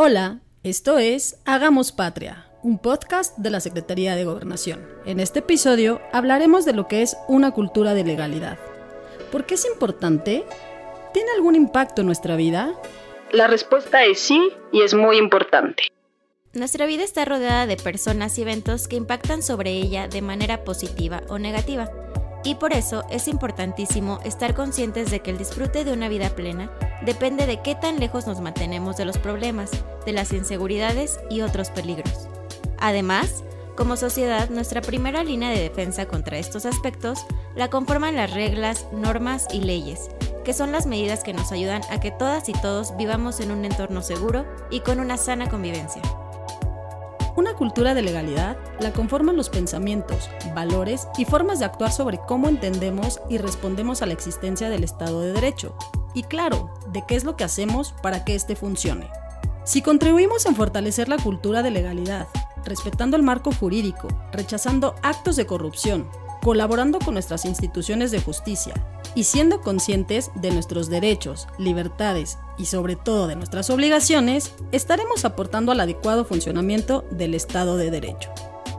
Hola, esto es Hagamos Patria, un podcast de la Secretaría de Gobernación. En este episodio hablaremos de lo que es una cultura de legalidad. ¿Por qué es importante? ¿Tiene algún impacto en nuestra vida? La respuesta es sí y es muy importante. Nuestra vida está rodeada de personas y eventos que impactan sobre ella de manera positiva o negativa. Y por eso es importantísimo estar conscientes de que el disfrute de una vida plena depende de qué tan lejos nos mantenemos de los problemas, de las inseguridades y otros peligros. Además, como sociedad, nuestra primera línea de defensa contra estos aspectos la conforman las reglas, normas y leyes, que son las medidas que nos ayudan a que todas y todos vivamos en un entorno seguro y con una sana convivencia. Una cultura de legalidad la conforman los pensamientos, valores y formas de actuar sobre cómo entendemos y respondemos a la existencia del Estado de Derecho. Y claro, de qué es lo que hacemos para que éste funcione. Si contribuimos en fortalecer la cultura de legalidad, respetando el marco jurídico, rechazando actos de corrupción, colaborando con nuestras instituciones de justicia y siendo conscientes de nuestros derechos, libertades y sobre todo de nuestras obligaciones, estaremos aportando al adecuado funcionamiento del Estado de Derecho.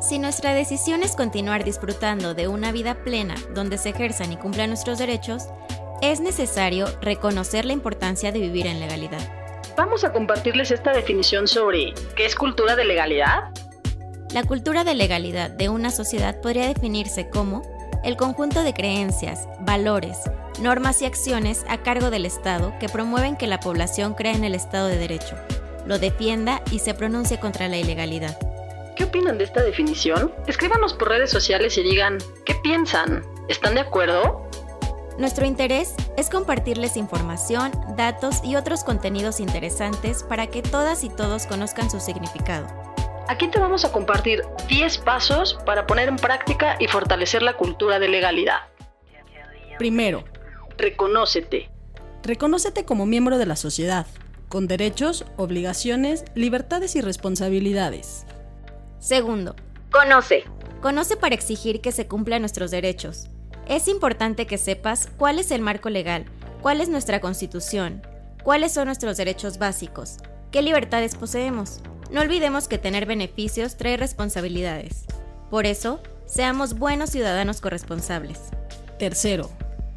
Si nuestra decisión es continuar disfrutando de una vida plena donde se ejerzan y cumplan nuestros derechos, es necesario reconocer la importancia de vivir en legalidad. Vamos a compartirles esta definición sobre qué es cultura de legalidad. La cultura de legalidad de una sociedad podría definirse como el conjunto de creencias, valores, normas y acciones a cargo del Estado que promueven que la población crea en el Estado de Derecho, lo defienda y se pronuncie contra la ilegalidad. ¿Qué opinan de esta definición? Escríbanos por redes sociales y digan, ¿qué piensan? ¿Están de acuerdo? Nuestro interés es compartirles información, datos y otros contenidos interesantes para que todas y todos conozcan su significado. Aquí te vamos a compartir 10 pasos para poner en práctica y fortalecer la cultura de legalidad. Primero, reconócete. Reconócete como miembro de la sociedad, con derechos, obligaciones, libertades y responsabilidades. Segundo, conoce. Conoce para exigir que se cumplan nuestros derechos. Es importante que sepas cuál es el marco legal, cuál es nuestra constitución, cuáles son nuestros derechos básicos, qué libertades poseemos. No olvidemos que tener beneficios trae responsabilidades. Por eso, seamos buenos ciudadanos corresponsables. Tercero,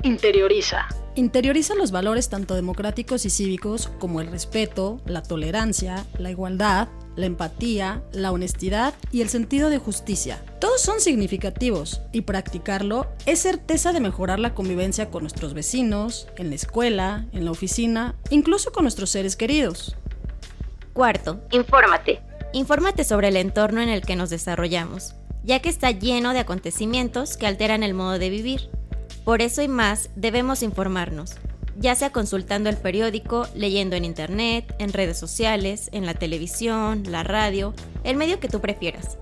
interioriza. Interioriza los valores tanto democráticos y cívicos como el respeto, la tolerancia, la igualdad, la empatía, la honestidad y el sentido de justicia. Todos son significativos y practicarlo es certeza de mejorar la convivencia con nuestros vecinos, en la escuela, en la oficina, incluso con nuestros seres queridos. Cuarto, infórmate. Infórmate sobre el entorno en el que nos desarrollamos, ya que está lleno de acontecimientos que alteran el modo de vivir. Por eso y más debemos informarnos, ya sea consultando el periódico, leyendo en internet, en redes sociales, en la televisión, la radio, el medio que tú prefieras.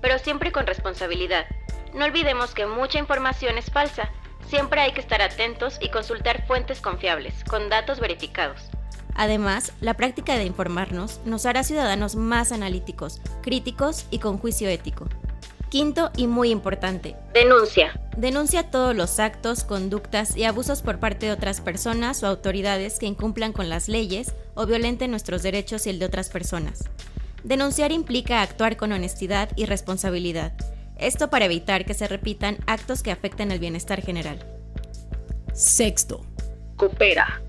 Pero siempre con responsabilidad. No olvidemos que mucha información es falsa. Siempre hay que estar atentos y consultar fuentes confiables, con datos verificados. Además, la práctica de informarnos nos hará ciudadanos más analíticos, críticos y con juicio ético. Quinto y muy importante, denuncia. Denuncia todos los actos, conductas y abusos por parte de otras personas o autoridades que incumplan con las leyes o violenten nuestros derechos y el de otras personas. Denunciar implica actuar con honestidad y responsabilidad. Esto para evitar que se repitan actos que afecten el bienestar general. Sexto, coopera.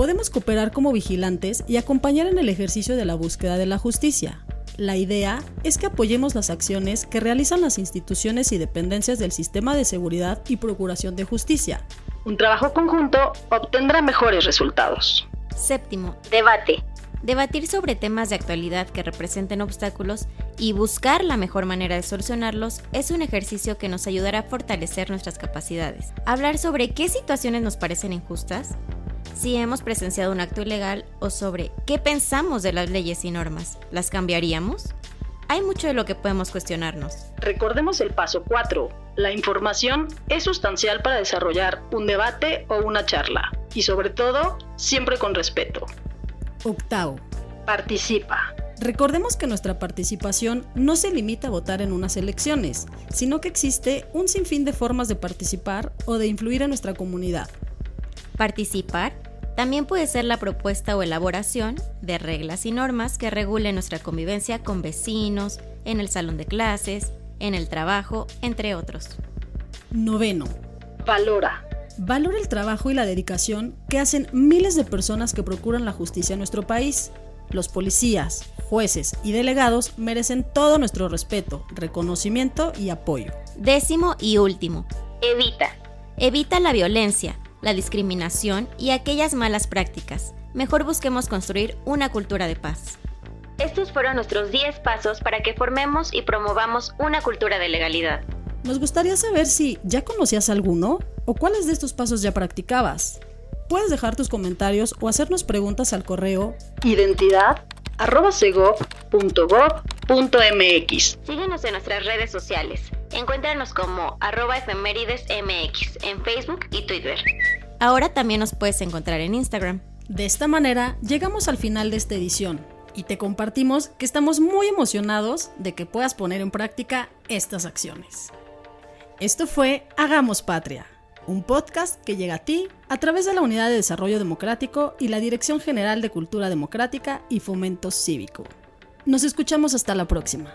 Podemos cooperar como vigilantes y acompañar en el ejercicio de la búsqueda de la justicia, la idea es que apoyemos las acciones que realizan las instituciones y dependencias del sistema de seguridad y procuración de justicia. Un trabajo conjunto obtendrá mejores resultados. Séptimo, debate. Debatir sobre temas de actualidad que representen obstáculos y buscar la mejor manera de solucionarlos es un ejercicio que nos ayudará a fortalecer nuestras capacidades. Hablar sobre qué situaciones nos parecen injustas, si hemos presenciado un acto ilegal o sobre qué pensamos de las leyes y normas. ¿Las cambiaríamos? Hay mucho de lo que podemos cuestionarnos. Recordemos el paso 4. La información es sustancial para desarrollar un debate o una charla. Y sobre todo, siempre con respeto. Octavo. Participa. Recordemos que nuestra participación no se limita a votar en unas elecciones, sino que existe un sinfín de formas de participar o de influir en nuestra comunidad. Participar También puede ser la propuesta o elaboración de reglas y normas que regulen nuestra convivencia con vecinos, en el salón de clases, en el trabajo, entre otros. Noveno. Valora. Valora el trabajo y la dedicación que hacen miles de personas que procuran la justicia en nuestro país. Los policías, jueces y delegados merecen todo nuestro respeto, reconocimiento y apoyo. Décimo y último. Evita. Evita la violencia, la discriminación y aquellas malas prácticas. Mejor busquemos construir una cultura de paz. Estos fueron nuestros 10 pasos para que formemos y promovamos una cultura de legalidad. Nos gustaría saber si ya conocías alguno o cuáles de estos pasos ya practicabas. Puedes dejar tus comentarios o hacernos preguntas al correo identidad.segov.gov.mx. Síguenos en nuestras redes sociales. Encuéntranos como arroba en Facebook y Twitter. Ahora también nos puedes encontrar en Instagram. De esta manera llegamos al final de esta edición y te compartimos que estamos muy emocionados de que puedas poner en práctica estas acciones. Esto fue Hagamos Patria, un podcast que llega a ti a través de la Unidad de Desarrollo Democrático y la Dirección General de Cultura Democrática y Fomento Cívico. Nos escuchamos hasta la próxima.